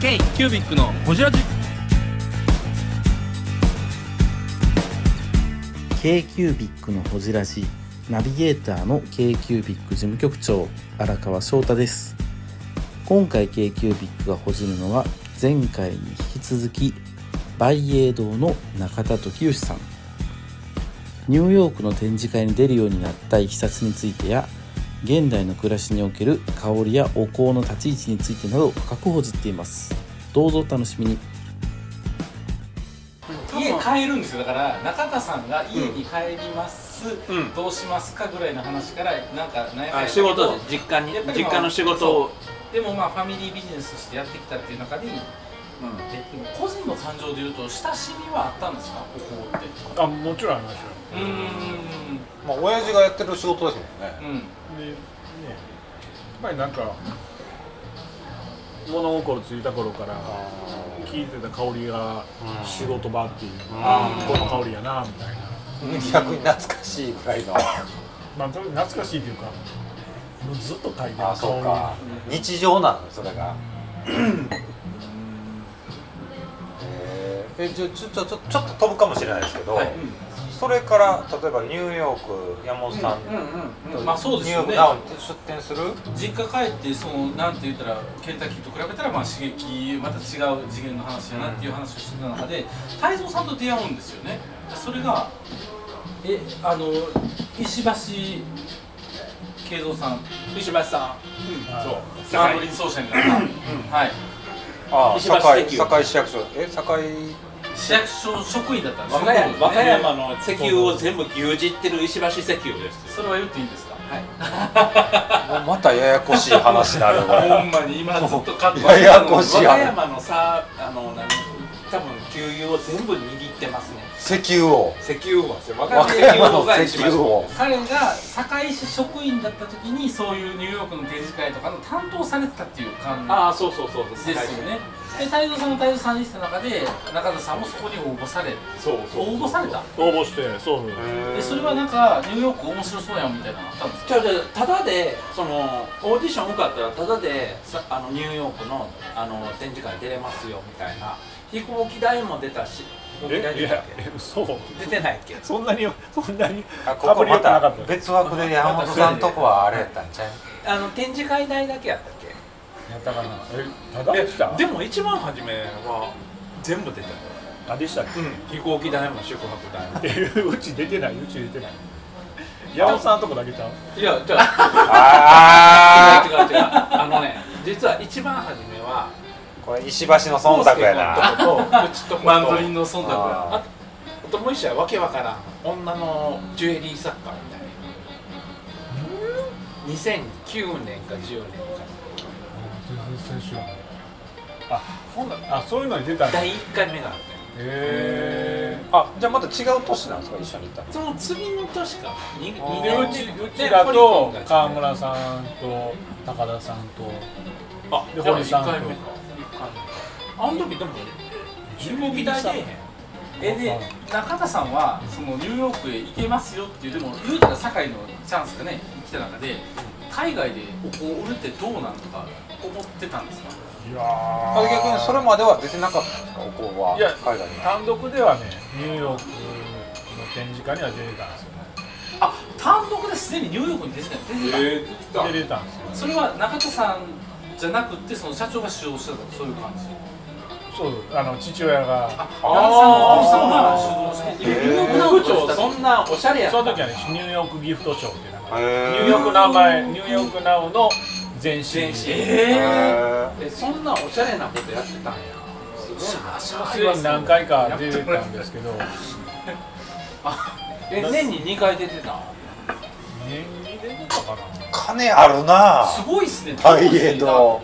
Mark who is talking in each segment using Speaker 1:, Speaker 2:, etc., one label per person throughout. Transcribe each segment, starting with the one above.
Speaker 1: K キュービックのホジラジ。
Speaker 2: K q u b i c のほじラジ。ナビゲーターの k q u b i c 事務局長荒川翔太です。今回 k q u b i c がほじるのは前回に引き続き梅栄堂の中田時義さん。ニューヨークの展示会に出るようになったいきさつについてや現代の暮らしにおける香りやお香の立ち位置についてなど深くほじっています。どうぞお楽しみに。
Speaker 3: 家帰るんですよ。だから中田さんが家に帰ります、
Speaker 1: うん。
Speaker 3: どうしますかぐらいの話からなんか何やか
Speaker 1: 仕事実家に。
Speaker 3: まあ
Speaker 1: 実家の仕事を。
Speaker 3: でもまあファミリービジネスとしてやってきたっていう中に、えでも個人の感情でいうと親しみはあったんですか？お香って。
Speaker 4: あもちろんありましたよ。
Speaker 3: うーん
Speaker 5: まあ親父がやってる仕事ですもんね。
Speaker 3: うん。
Speaker 4: でねやっぱりなんか物心ついた頃から聞いてた香りが仕事場っていうああこの香りやなみたいな。
Speaker 5: 逆に懐かしいぐらいの。
Speaker 4: まあと懐かしいっていうかもうずっと嗅いでる。
Speaker 5: あそう
Speaker 4: 香
Speaker 5: か日常なのそれが。えー。えちょちょちょちょちょっと飛ぶかもしれないですけど、
Speaker 3: はい
Speaker 5: それから例えばニューヨーク山本さん
Speaker 3: うんうんうんまあそうですよね。
Speaker 5: ニューヨークナウに出店する？
Speaker 3: 実家帰ってそのなんて言ったらケンタッキーと比べたらまあ刺激また違う次元の話やなっていう話をしてた中で太蔵さんと出会うんですよね。それがえあの石橋慶三さん。
Speaker 1: 石橋さん。
Speaker 3: そう。サンドリン奏者になった、はい。
Speaker 5: ああ
Speaker 1: 石橋
Speaker 5: 堺堺市役所。え堺
Speaker 3: 市役所職員だったんです
Speaker 1: 和歌山和歌山
Speaker 3: の
Speaker 1: の石油を全部牛耳ってる石橋石油です
Speaker 3: それは言っていいんですか？
Speaker 1: はい。
Speaker 5: もうまたややこしい話になる
Speaker 3: ほんまに今ずっとカット
Speaker 5: ややこしい
Speaker 1: 和歌山のさあの何？多分給油を全部握ってますね。
Speaker 5: 石油を。
Speaker 1: 石油王ですよ和
Speaker 5: 和歌山の石油を。
Speaker 3: 彼が堺市職員だった時にそういうニューヨークの展示会とかの担当されてたっていう感
Speaker 1: ああそうそうそう
Speaker 3: じですよね。で太蔵さんも太蔵さんにした中で中田さんもそこに応募され
Speaker 1: そうそう
Speaker 3: 応募された？
Speaker 4: 応募してそう。
Speaker 3: でそれはなんかニューヨーク面白そうやんみたいなのあったんですか？
Speaker 1: ただでそのオーディション受かったらただでさあのニューヨークのあの展示会出れますよみたいな飛行機代も出たし飛行機代
Speaker 4: えいや
Speaker 1: 出たっけ？
Speaker 4: え嘘。
Speaker 1: 出てないっけ？
Speaker 4: そんなにそんなに
Speaker 5: あここまた別枠で山本さんとこはあれやったんちゃう？
Speaker 1: あの展示会代だけやったっけ？
Speaker 4: やったかな。えただでした？
Speaker 1: でも一番初めは全部出たよ、
Speaker 4: あでしたっ
Speaker 1: 飛行機代も宿泊代も。
Speaker 4: うち出てない。うち出てない。山本さんのとこだけちゃう？
Speaker 1: いやじゃあ。
Speaker 5: あ
Speaker 1: 違う違う違う。あのね実は一番初めは
Speaker 5: これ石橋の忖度やな。
Speaker 1: 康介君とうちとこと
Speaker 3: マンドリンの忖度や
Speaker 5: あ
Speaker 1: あともう一社わけわからん。女のジュエリー作家みたいな。2009年か10年か。
Speaker 4: 全然知らんあそんなあそういうのに出たんだへ
Speaker 1: 第1回目があったよ
Speaker 4: え
Speaker 5: あじゃあまた違う年なんですか？一緒に行ったの。
Speaker 1: その次の年か。に
Speaker 4: で
Speaker 1: 二年
Speaker 4: うち
Speaker 1: 目
Speaker 4: うちだと
Speaker 1: で
Speaker 4: 川村さんと高田さんと
Speaker 1: あ
Speaker 4: で
Speaker 1: じゃあ
Speaker 4: 堀さんと。
Speaker 1: 一回目か一回目あの時でも飛行機代出えへん。
Speaker 3: えで中田さんはそのニューヨークへ行けますよっていうでも言うたら堺のチャンスがね生きた中で海外でお香を売るってどうなんとか思ってたんですか？
Speaker 4: いや
Speaker 5: あ逆にそれまでは出てなかったんですか？お香はい
Speaker 4: や
Speaker 5: 海外に
Speaker 4: 単独ではねニューヨークの展示会には出てたんですよ
Speaker 3: あ単独ですでにニューヨークに出てた出てた、
Speaker 4: 出てたんですよ。
Speaker 3: それは中田さんじゃなくてその社長が主導してたとかそういう感じ？
Speaker 4: そうあの父親が。
Speaker 3: あ中田さんのお父さんが主導してニューヨークナウ
Speaker 1: 部長
Speaker 3: とかした
Speaker 1: そんなおしゃれやった。
Speaker 4: その時はねニューヨークギフトショーっていう名前。ニューヨーク名前ニューヨークナウの前身。
Speaker 1: 前身。
Speaker 3: え
Speaker 5: へ
Speaker 1: えそんなおしゃれなことやってたんや。すごいな。
Speaker 4: すでに何回か出てたんですけど。
Speaker 1: え年に2回出てたん？
Speaker 4: 年に出てたかな
Speaker 5: 金あるな。
Speaker 3: すごいっすね。
Speaker 5: 大英堂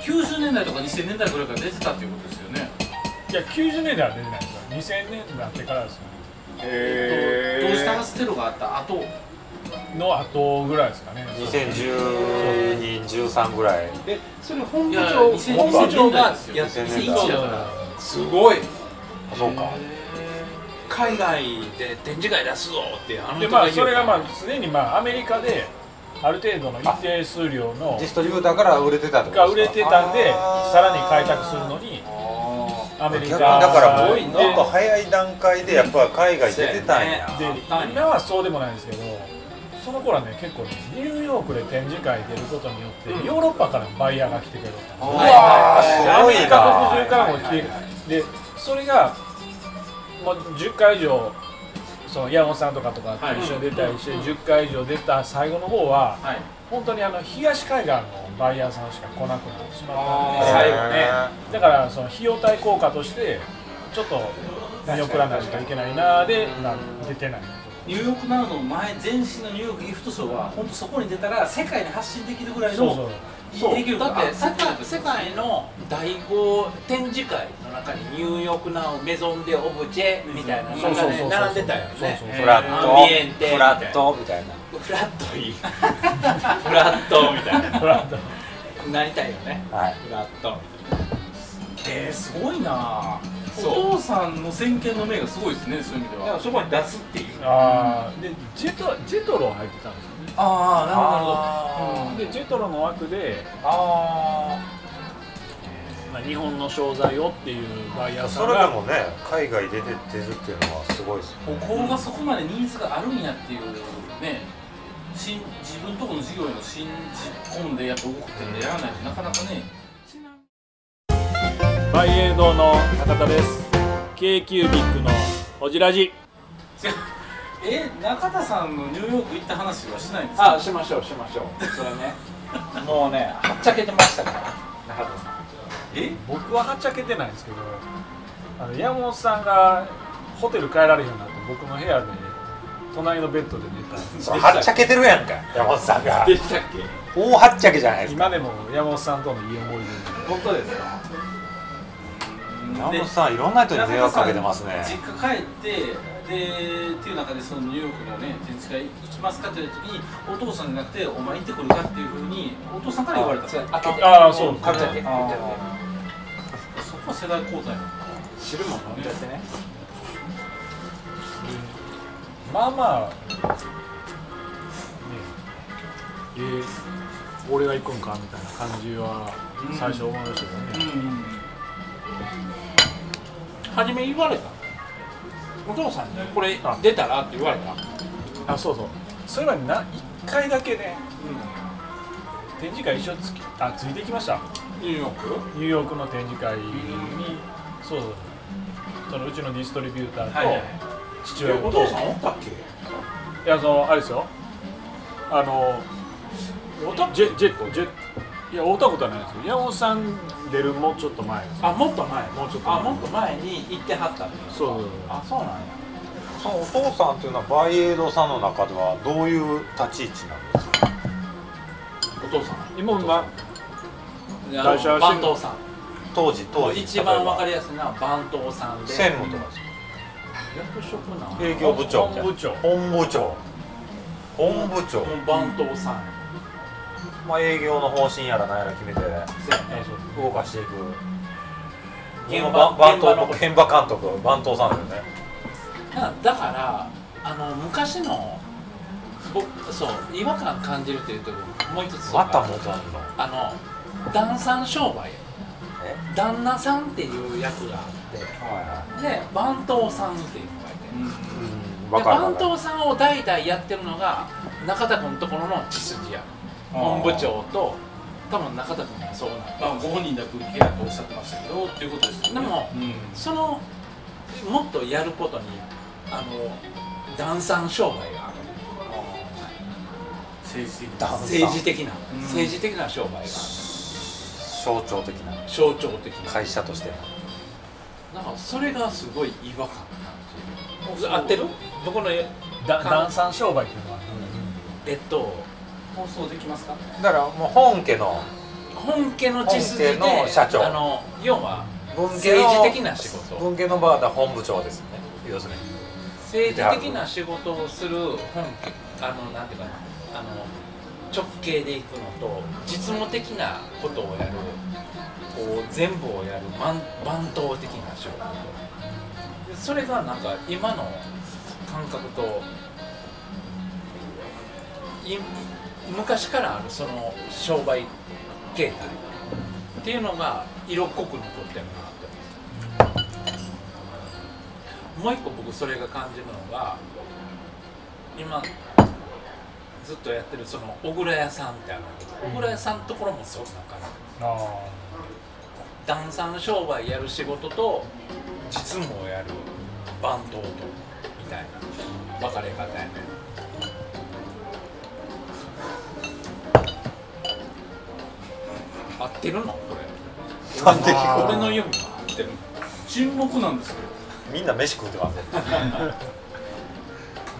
Speaker 3: 90年代とか2000年代ぐらいから出てたっていうことですよね。
Speaker 4: いや90年代は出てないですよ。2000年になってからですよ。
Speaker 3: 同時多発テロがあった後？
Speaker 4: の後ぐらいですかね。
Speaker 5: 2012、13ぐらい。
Speaker 1: えそれ本部長
Speaker 3: 2000
Speaker 1: 本部長がや
Speaker 3: 2000
Speaker 1: って
Speaker 5: 年代
Speaker 3: 2001だから。
Speaker 1: すごい。
Speaker 5: あそうか
Speaker 1: 海外で展示会出すぞってあの
Speaker 4: で
Speaker 1: 人
Speaker 4: まあそれがまあすでにまあアメリカである程度の一定数量の
Speaker 5: ディストリビューターから売れてたってこと
Speaker 4: が売れてたんでさらに開拓するのにアメリ
Speaker 5: 逆
Speaker 4: カ。
Speaker 5: にだからもっと早い段階でやっぱ海外出てたんや。
Speaker 4: で今はそうでもないんですけどその頃はね結構ねニューヨークで展示会出ることによって、
Speaker 1: うん。
Speaker 4: ヨーロッパからもバイヤーが来てくれた。んですよ
Speaker 1: はいはい
Speaker 5: すごいな
Speaker 4: アメリカ国中からも来てでそれがもう10回以上その山本さんとかとかと一緒に出たりして、10回以上出た最後の方は
Speaker 3: はい。
Speaker 4: 本当にあの東海岸のバイヤーさんしか来なくなってしまったで。
Speaker 1: 最後ね。
Speaker 4: だからその費用対効果としてちょっと見送らないといけないなーでな出てない。
Speaker 3: ニューヨークナウの前前身のニューヨークギフトショーは本当そこに出たら世界に発信できるぐらいの
Speaker 4: そうそう
Speaker 1: そう。だって世界世界の第5展示会の中にニューヨークナウメゾン・デ・オブジェみたいなのが
Speaker 4: そうそうそうそう
Speaker 1: ね並んでたよね。
Speaker 5: フラット。フラット。みたいな。
Speaker 1: フラットいい。フラットみたいな。
Speaker 4: フラット。
Speaker 1: なりたいよね。
Speaker 5: はい。
Speaker 1: フラット。
Speaker 3: えー、すごいなお父さんの先見の明がすごいですねそういう意味では。
Speaker 1: だからそこに出すっていう。
Speaker 4: あー。でジェトジェトロ入ってたんですよね。
Speaker 3: ああなるほどなる
Speaker 1: あ
Speaker 3: ほど、
Speaker 4: でジェトロの枠で、
Speaker 1: あ
Speaker 4: まあ、日本の商材をっていうバイヤーさ
Speaker 5: そ
Speaker 4: んが。
Speaker 5: れでもね海外出て出るっていうのはすごいですよ。
Speaker 3: お香がそこまでニーズがあるんやっていうね新自分とこの事業への信じ込んでやっぱ動くっていうのやらないとなかなかね
Speaker 4: バイエードの高田です。k キュービックのおじラジ。
Speaker 3: え中田さんのニューヨーク行った話はしないんですか？
Speaker 1: あしましょうしましょう。それね。もうねはっちゃけてましたから中田さん。
Speaker 3: え？
Speaker 4: 僕ははっちゃけてないんですけどあの山本さんがホテル帰られへんようになって僕の部屋で隣のベッドで寝た。んです
Speaker 5: それはっちゃけてるやんか山本さんが。
Speaker 1: でしたっけ？
Speaker 5: 大はっちゃけじゃないですか。
Speaker 4: 今でも山本さんとのいい思い出で。
Speaker 1: 本当ですか？
Speaker 5: 山本さんいろんな人に迷惑かけてますね。
Speaker 3: 実家帰ってでっていう中でそのニューヨークのね展示会行きますかって言った時にお父さんじゃなくてお前行ってくるかっていうふうにお父さんから言われた。
Speaker 4: ああそう
Speaker 1: かっちゃけ
Speaker 3: あー。そこは世代交代。
Speaker 1: 汁も飲んじゃってね
Speaker 4: まあまあね。えー俺が行くんかみたいな感じは最初思いましたけどね、
Speaker 1: 初め言われた。お父さんにこれ
Speaker 4: あ。
Speaker 1: 出たらって言われた。
Speaker 4: あそうそう。そういえばな1回だけね展示会一緒つきあついてきました。
Speaker 1: ニューヨーク？
Speaker 4: ニューヨークの展示会にそうそう。そのうちのディストリビューターと
Speaker 3: はいはい
Speaker 4: 父親と、
Speaker 1: お父さんおったっけ？
Speaker 4: いやそのあれですよ。あのジェジェットジェいや会ったことはないですよ。山本さん出るもうちょっと前です
Speaker 1: あもっと前。
Speaker 4: もうちょっと前。
Speaker 1: あもっと前に行ってはった
Speaker 4: そうそうそう。
Speaker 1: あそうなんや。
Speaker 5: そのお父さんっていうのはバイエードさんの中ではどういう立ち位置なんですか？
Speaker 1: お父さん。
Speaker 4: 今は
Speaker 1: の番頭さん。
Speaker 5: 当時当時。
Speaker 1: 一番わか
Speaker 5: り
Speaker 1: りやすいのは番頭さんで。
Speaker 5: 専務とかですか？
Speaker 1: 役職な
Speaker 5: 営業部長
Speaker 4: 本部長。
Speaker 5: 本部長。本部長。
Speaker 1: 番頭さん
Speaker 5: まあ営業の方針やら何やら決めて動かしていく。
Speaker 1: 現場
Speaker 5: 番番頭
Speaker 1: 現場の
Speaker 5: 現場監督番頭さんですよね。
Speaker 1: だだからあの昔のぼそう違和感感じるっていうともう一つ。
Speaker 5: また元あんの？
Speaker 1: あの旦さん商売。
Speaker 5: え？
Speaker 1: 旦那さんっていう役があって。
Speaker 5: はいは
Speaker 1: で番頭さんっていうのがいて、
Speaker 5: いうん
Speaker 1: で
Speaker 5: わかるわ
Speaker 1: 番頭さんを代々やってるのが中田君のところの血筋や本部長と多分中田君もそうな
Speaker 3: まあ、ご本人だけ受けやとおっしゃってましたけどっていうことですよね。
Speaker 1: でも
Speaker 3: うん。
Speaker 1: そのもっとやることにあの旦さん商売がある
Speaker 3: 政治的
Speaker 5: 旦さん
Speaker 1: 政治的な、
Speaker 3: うん。
Speaker 1: 政治的な商売が。ある
Speaker 5: 象徴的な。
Speaker 1: 象徴的な。
Speaker 5: 会社として
Speaker 1: なんかそれがすごい違和感合ってる？僕のえ
Speaker 4: だダンサン商売っていうのは、
Speaker 1: えっと
Speaker 3: 放送できますか？
Speaker 5: だからもう本家の
Speaker 1: 本家の血筋で
Speaker 5: 本家の社長。
Speaker 1: あの要は
Speaker 5: 文家の
Speaker 1: 政治的な仕事。
Speaker 5: 文家の場合は本部長ですね。要するに。
Speaker 1: 政治的な仕事をする本あのなんていうかなあの直系でいくのと実務的なことをやるこう全部をやる番番頭的な仕事。でそれがなんか今の感覚とい昔からあるその商売形態っていうのが色濃く残ってるなってもう一個僕それが感じるのが今ずっとやってるその小倉屋さんってあるんだけど小倉屋さんのところもすごくなんか
Speaker 4: あ
Speaker 1: 段産商売やる仕事と実務をやる番頭とみたいな分かれ方やね合ってるの？これ。
Speaker 5: なんで聞こ
Speaker 1: 俺の読みは合ってる。の
Speaker 3: 沈黙なんですけど
Speaker 5: えみんな飯食うてます。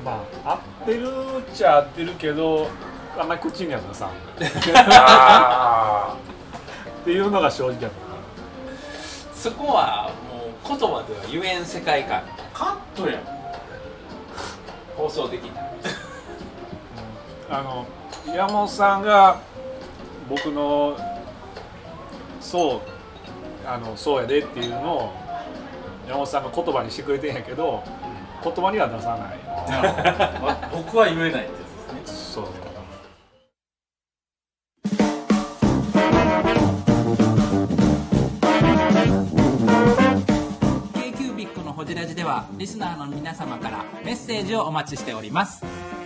Speaker 4: まあ合ってるっちゃ合ってるけどあんまり口には出さん。っ
Speaker 5: あ
Speaker 4: ていうのが正直だと思
Speaker 1: そこはもう言葉では言えん世界観。
Speaker 3: カットやん。
Speaker 1: 放送的な。
Speaker 4: うあの山本さんが僕のそうあのそうやでっていうのを山本さんが言葉にしてくれてんやけど言葉には出さない。
Speaker 3: あ 僕は言えないってやつですね。
Speaker 4: そう。
Speaker 1: K q b i c のホジラジではリスナーの皆様からメッセージをお待ちしております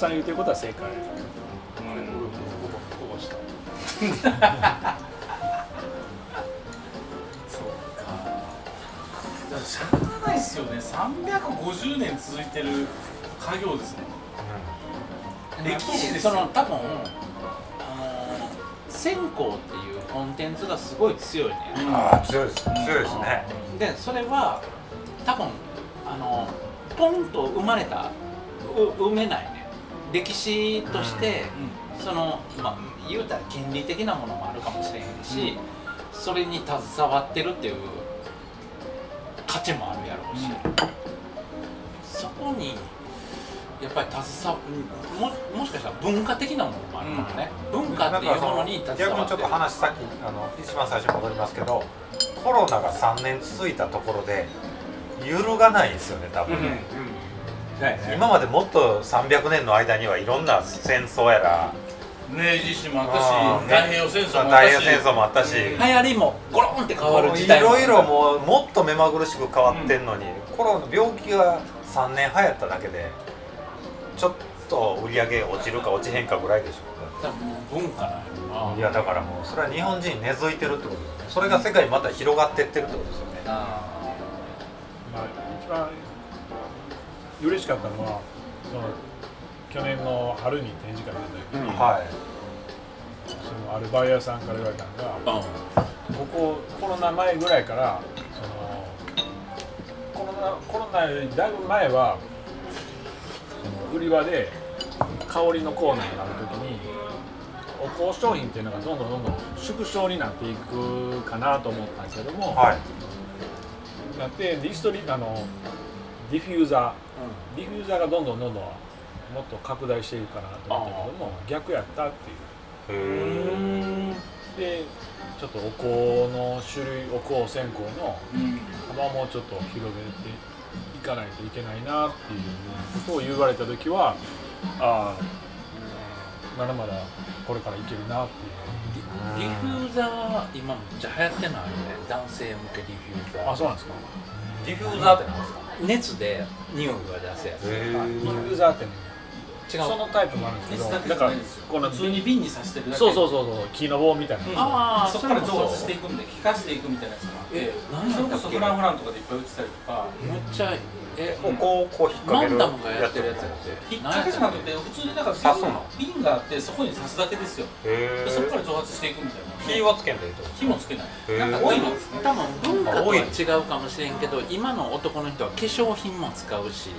Speaker 4: さん言ってることは正解。
Speaker 3: そうかだかしゃあないっすよね350年続いてる家業ですもん。歴史ですよ
Speaker 1: その多分線香っていうコンテンツがすごい強いね、
Speaker 5: あー強いです強いですね
Speaker 1: でそれは多分あのポンと生まれた埋めない歴史として、そのまあ言うたら権利的なものもあるかもしれへんし、それに携わってるっていう価値もあるやろうし、そこにやっぱり携わももしかしたら文化的なものもあるかもね、文化っていうものに携わってる。
Speaker 5: 逆にちょっと話さっきあの一番最初に戻りますけどコロナが3年続いたところで揺るがないんですよね多分。ね、今までもっと300年の間にはいろんな戦争やら
Speaker 3: 明治維新もあったし太平洋戦争もあ
Speaker 5: 太
Speaker 3: ったし。
Speaker 5: 平洋戦争もあったし、
Speaker 1: 流行りもゴロンって変わる時代も
Speaker 5: ろいろもうもっと目まぐるしく変わってんのに、コロナ病気が3年流行っただけでちょっと売り上げ落ちるか落ちへんかぐらいでしょ
Speaker 1: 多分文化なんい
Speaker 5: やだからもうそれは日本人に根付いてるってことですね。それが世界にまた広がってってるってことですよね。
Speaker 1: あ
Speaker 4: まあ、一番嬉しかったのはその去年の春に展示会なんだけど、
Speaker 5: はい。
Speaker 4: そのアルバイヤーさんから言われたのが
Speaker 1: ーうん。
Speaker 4: ここコロナ前ぐらいからそのコロナコロナよりだいぶ前はその売り場で香りのコーナーがある時にお香商品っていうのがどんどんどんどん縮小になっていくかなと思ったんですけども、
Speaker 5: はい。
Speaker 4: なってディストリあのディフューザーディフューザーがどんどんどんどんもっと拡大していくかなと思ったけども逆やったっていう。
Speaker 5: へ
Speaker 4: でちょっとお香の種類お香線香の幅をもうちょっと広げていかないといけないなっていうことを言われた時はああまだまだこれからいけるなっていう。
Speaker 1: ディフューザー今めっちゃ流行ってないよね。男性向けディフューザー。
Speaker 4: あそうなんですか。
Speaker 5: ディフューザーってなんですか？
Speaker 1: 熱で匂いが出すやつ。
Speaker 5: へ
Speaker 4: ディフューザーってね
Speaker 1: 違う。
Speaker 4: そのタイプもあるんですけどだからこの
Speaker 3: 普通に瓶に刺してるだけ
Speaker 4: そうそうそうそう木の棒みたいな、
Speaker 3: うん。
Speaker 1: あー
Speaker 3: そこから蒸
Speaker 1: それもそう
Speaker 3: 発していくんで気化していくみたいなやつがあって
Speaker 1: え何
Speaker 3: それこそフランフランとかでいっぱい売ってたりとか。
Speaker 1: めっちゃえ
Speaker 5: ここをこう引っ掛けるマ
Speaker 1: ンダムがやってるやつやって。
Speaker 3: 引っ掛けじゃなくて普通になんか
Speaker 5: 刺すの。
Speaker 3: 瓶があってそこに刺すだけですよ。
Speaker 5: へ
Speaker 3: でそこから蒸発していくみたいな。
Speaker 5: 火はつけんでいいと？
Speaker 3: 火もつけない。なんかオイルですね
Speaker 1: 多分文化とは違うかもしれんけど今の男の人は化粧品も使うし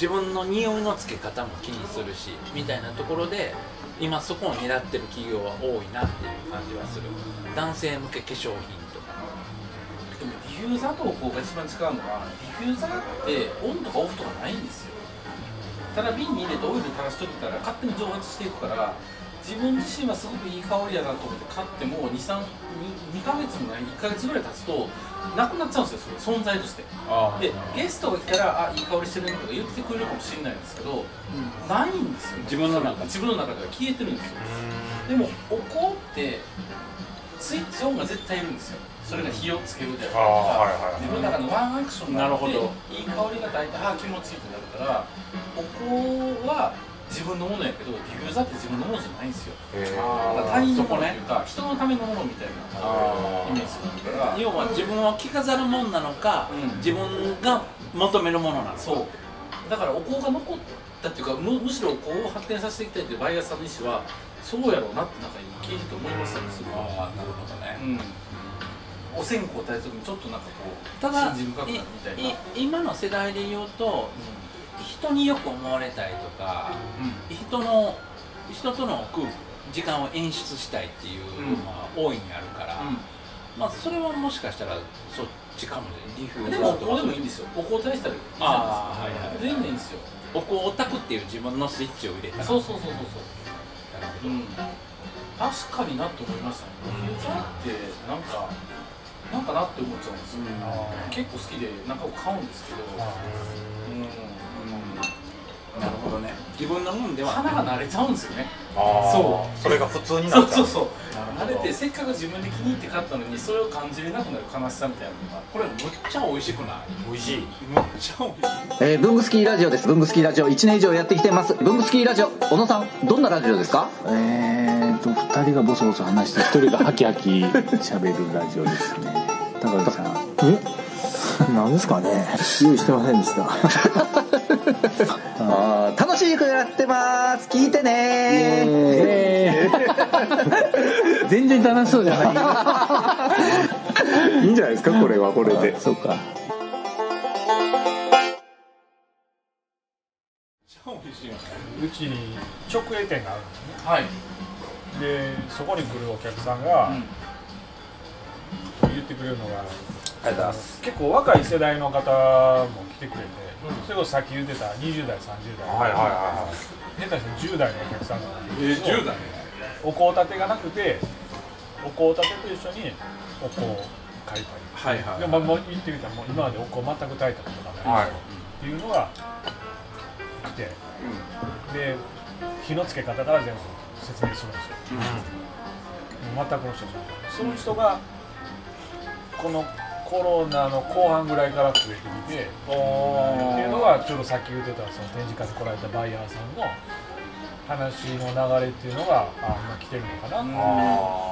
Speaker 1: 自分の匂いのつけ方も気にするしみたいなところで今そこを狙ってる企業は多いなっていう感じはする。男性向け化粧品とか。
Speaker 3: でもディフューザーとお香が一番違うのはディフューザーってオンとかオフとかないんですよ。ただ瓶に入れてオイル垂らしといたら勝手に蒸発していくから自分自身はすごくいい香りやなと思って買っても 2, 3 2, 2ヶ月もない1ヶ月ぐらい経つとなくなっちゃうんですよその存在として。
Speaker 4: あ
Speaker 3: でゲストが来たらあいい香りしてるねとか言ってくれるかもしれないんですけど、ないんですよ。
Speaker 1: 自分の中。で
Speaker 3: 自分の中では消えてるんですよ。でもお香ってスイッチオンが絶対いるんですよ。それが火をつけるであるとか、
Speaker 5: はいはいはい。
Speaker 3: 自分の中のワンアクションがあって
Speaker 1: なるほど。
Speaker 3: いい香りが大体あー気持ちいいってなるからお香は自分のものやけどディフューザーって自分のものじゃないんですよ。
Speaker 5: へー。
Speaker 3: だから他人のものっていうか人のためのものみたいな
Speaker 1: あ
Speaker 3: イメージになるから
Speaker 1: 要は自分を着飾るもんなのか、
Speaker 3: うん。
Speaker 1: 自分が求めるものなのか。
Speaker 3: そう。だからお香が残ったっていうかむむしろお香を発展させていきたいというバイヤーさんの意思はそうやろうなってなんか今聞いてて思いましたねすごい。
Speaker 1: ああなるほどね、
Speaker 3: うん。お線香を焚いた時にちょっとなんかこう
Speaker 1: ただ
Speaker 3: 信心深くなるみたいな。い
Speaker 1: い今の世代で言うと人によく思われたいとか
Speaker 3: うん。
Speaker 1: 人の人との空時間を演出したいっていうのが大いにあるから、まあそれはもしかしたらそっちかもね。リフュー
Speaker 3: でもお香でもいいんですよ。お香焚いてたら。いいじゃないですか
Speaker 1: はいはいはい。
Speaker 3: 全然いいんですよ。
Speaker 1: お香オタクっていう自分のスイッチを入れたら。
Speaker 3: そうそうそうそうそう。
Speaker 1: なるほど。
Speaker 3: うん。確かになと思いましたね。ディフューザーってなんかなんかなって思っちゃうんですよ、
Speaker 4: あ
Speaker 3: 結構好きでなんか買うんですけど、
Speaker 4: あ
Speaker 3: うん
Speaker 1: なるほどね。自分のもんでは
Speaker 3: 花が慣れちゃうんですよね。そう。
Speaker 5: それが普通になっち
Speaker 3: うそうう。そう慣れてせっかく自分で気に入って買ったのにそれを感じれなくなる悲しさみたいなのが
Speaker 1: これむっちゃ美味しくない？
Speaker 5: 美味しい
Speaker 1: むっちゃ美味しい。
Speaker 6: えー、ブングスキーラジオです。ブングスキーラジオ。1年以上やってきてます。ブングスキーラジオ、小野さん、どんなラジオですか？
Speaker 7: えーと、二人がボソボソ話して、一人がハキハキ喋るラジオですね。高木さん。え？何ですかね。用意してませんでした。
Speaker 6: あー楽しくやってます。聞いてね
Speaker 7: 全然楽しそうじゃない。いいんじゃないですかこれはこれで。そうか。
Speaker 4: うちに直営店があるんですね
Speaker 3: はい、
Speaker 4: でそこに来るお客さんが、
Speaker 3: うん
Speaker 4: 言ってくれるのが。結構若い世代の方も来てくれて、それこそさっき言ってた20代30代、
Speaker 5: はいは
Speaker 4: 下手したら10代のお客さんが
Speaker 1: えー、10代
Speaker 4: お香立てがなくてお香立てと一緒にお香を買いたい。
Speaker 1: はいはい
Speaker 4: でももう言ってみたらもう今までお香全く炊いたことがない
Speaker 5: はい。
Speaker 4: っていうのが来て。で火のつけ方から全部説明するんですよ。う全くの人じゃない。その人がこのコロナの後半ぐらいから増えてきてっていうのがちょうどさっき言ってたその展示会に来られたバイヤーさんの話の流れっていうのがあ今来てるのかな、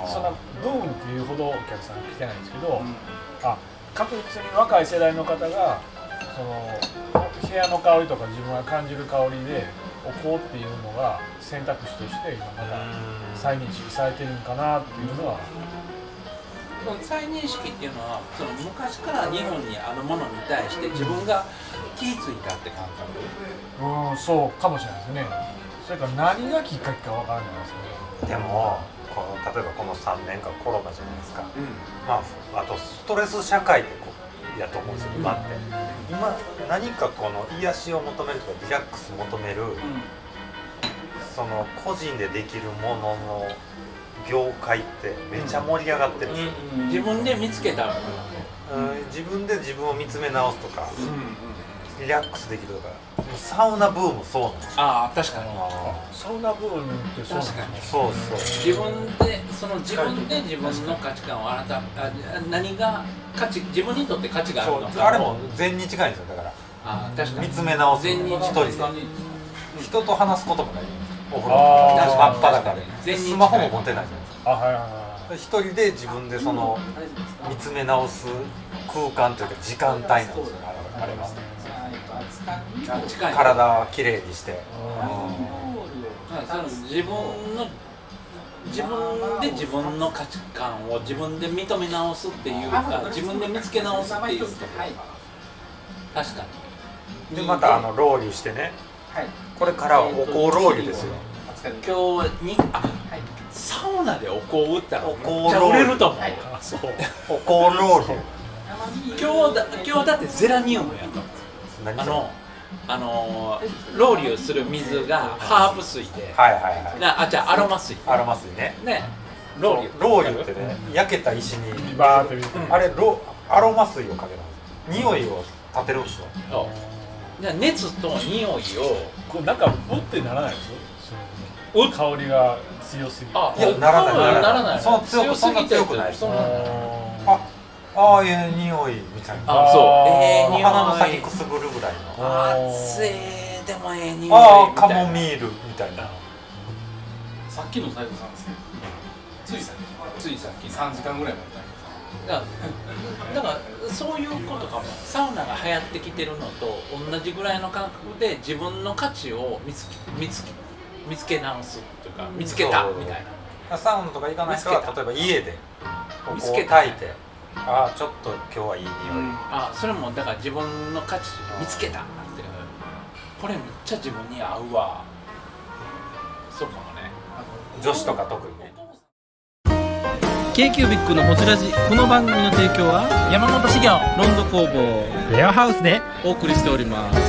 Speaker 4: そんなブームっていうほどお客さん来てないんですけど、あ確実に若い世代の方がその部屋の香りとか自分が感じる香りでお香っていうのが選択肢として今また再認識されてるんかなっていうのは、
Speaker 1: その再認識っていうのはその昔から日本にあるものに対して自分が気づいたって感覚。
Speaker 4: うん、そうかもしれないですね。それから何がきっかけかわからないですけど
Speaker 5: でもこの例えばこの3年間コロナじゃないですか、まあ、あとストレス社会でこうやと思うんですよ今って。今何かこの癒しを求めるとかリラックス求める、その個人でできるものの業界ってめちゃ盛り上がってるんですよ、
Speaker 1: 自分で見つけたもの
Speaker 5: うん。自分で自分を見つめ直すとか、リラックスできるとか。もうサウナブームそうなんですよ。
Speaker 1: ああ確かに。
Speaker 4: サウナブームってそうなんですね。
Speaker 1: 確かに
Speaker 5: そうそう
Speaker 1: 自分でその自分で自分の価値観を改めあ何が価値自分にとって価値があるのか。
Speaker 5: あれも禅に近いんですよだから。
Speaker 1: あー確かに。
Speaker 5: 見つめ直す
Speaker 1: 全日
Speaker 5: 一人で。人と話すこともないお風呂真っ裸で。
Speaker 1: 全日
Speaker 5: スマホも持てないじゃないですか。
Speaker 4: あはいはいはい
Speaker 5: 一人で自分でその見つめ直す空間というか時間帯なんですよあれあれは。
Speaker 1: あ近い。
Speaker 5: 体をきれいにして。
Speaker 1: 自分の自分で自分の価値観を自分で認め直すっていうか自分で見つけ直すっていうところが確かに
Speaker 5: でまたあのロウリュしてねこれからはお香ロウリュですよ
Speaker 1: 今日にあサウナでお香打ったら
Speaker 5: お香
Speaker 1: 売れると思う。
Speaker 4: あそう。
Speaker 5: お香ロウリュ
Speaker 1: 今日だ今日だってゼラニウムやと。あのあのロウリュする水がハーブ水で。
Speaker 5: はいはいはい。
Speaker 1: なあじゃあアロマ水。
Speaker 5: アロマ水ね。
Speaker 1: ね。ロウリュ。
Speaker 5: ロウリュってね焼けた石に
Speaker 4: バーって見て。
Speaker 5: あれロアロマ水をかけるんです匂いを立てるんですよ。
Speaker 1: そう。じゃあ熱と匂いを
Speaker 4: こうなんかうってならないです香りが強すぎて
Speaker 1: あ
Speaker 5: いやならないならない。
Speaker 1: ならない
Speaker 5: その強く
Speaker 1: すぎて
Speaker 5: そんな強くない
Speaker 1: そんな。
Speaker 5: あああいう匂いみたいな。
Speaker 1: あそう。ええ匂い。
Speaker 5: 鼻の先くすぐるぐらいの。
Speaker 1: あつえでもええ匂い
Speaker 5: ああカ
Speaker 1: みたいな。
Speaker 5: モミールみたいな。
Speaker 3: さっきの斉藤さんですねついさっ
Speaker 1: ついさっき
Speaker 3: き3時間ぐらい前
Speaker 1: だからだからそういうことかも。サウナが流行ってきてるのと同じぐらいの感覚で自分の価値を見つけ見つけ見つけ直すというか見つけたみたいな。
Speaker 5: サウナとか行かない人は
Speaker 1: 見つけた。
Speaker 5: 例えば家でお香を
Speaker 1: 見つけた。
Speaker 5: 炊いてああちょっと今日はいい匂い。
Speaker 1: あそれもだから自分の価値見つけた。ってこれめっちゃ自分に合うわ。そうかもね。
Speaker 5: 女子とか特にね。
Speaker 2: k q b i c のホジラジこの番組の提供は山本資源ロンド工房
Speaker 4: レアハウスで
Speaker 2: お送りしております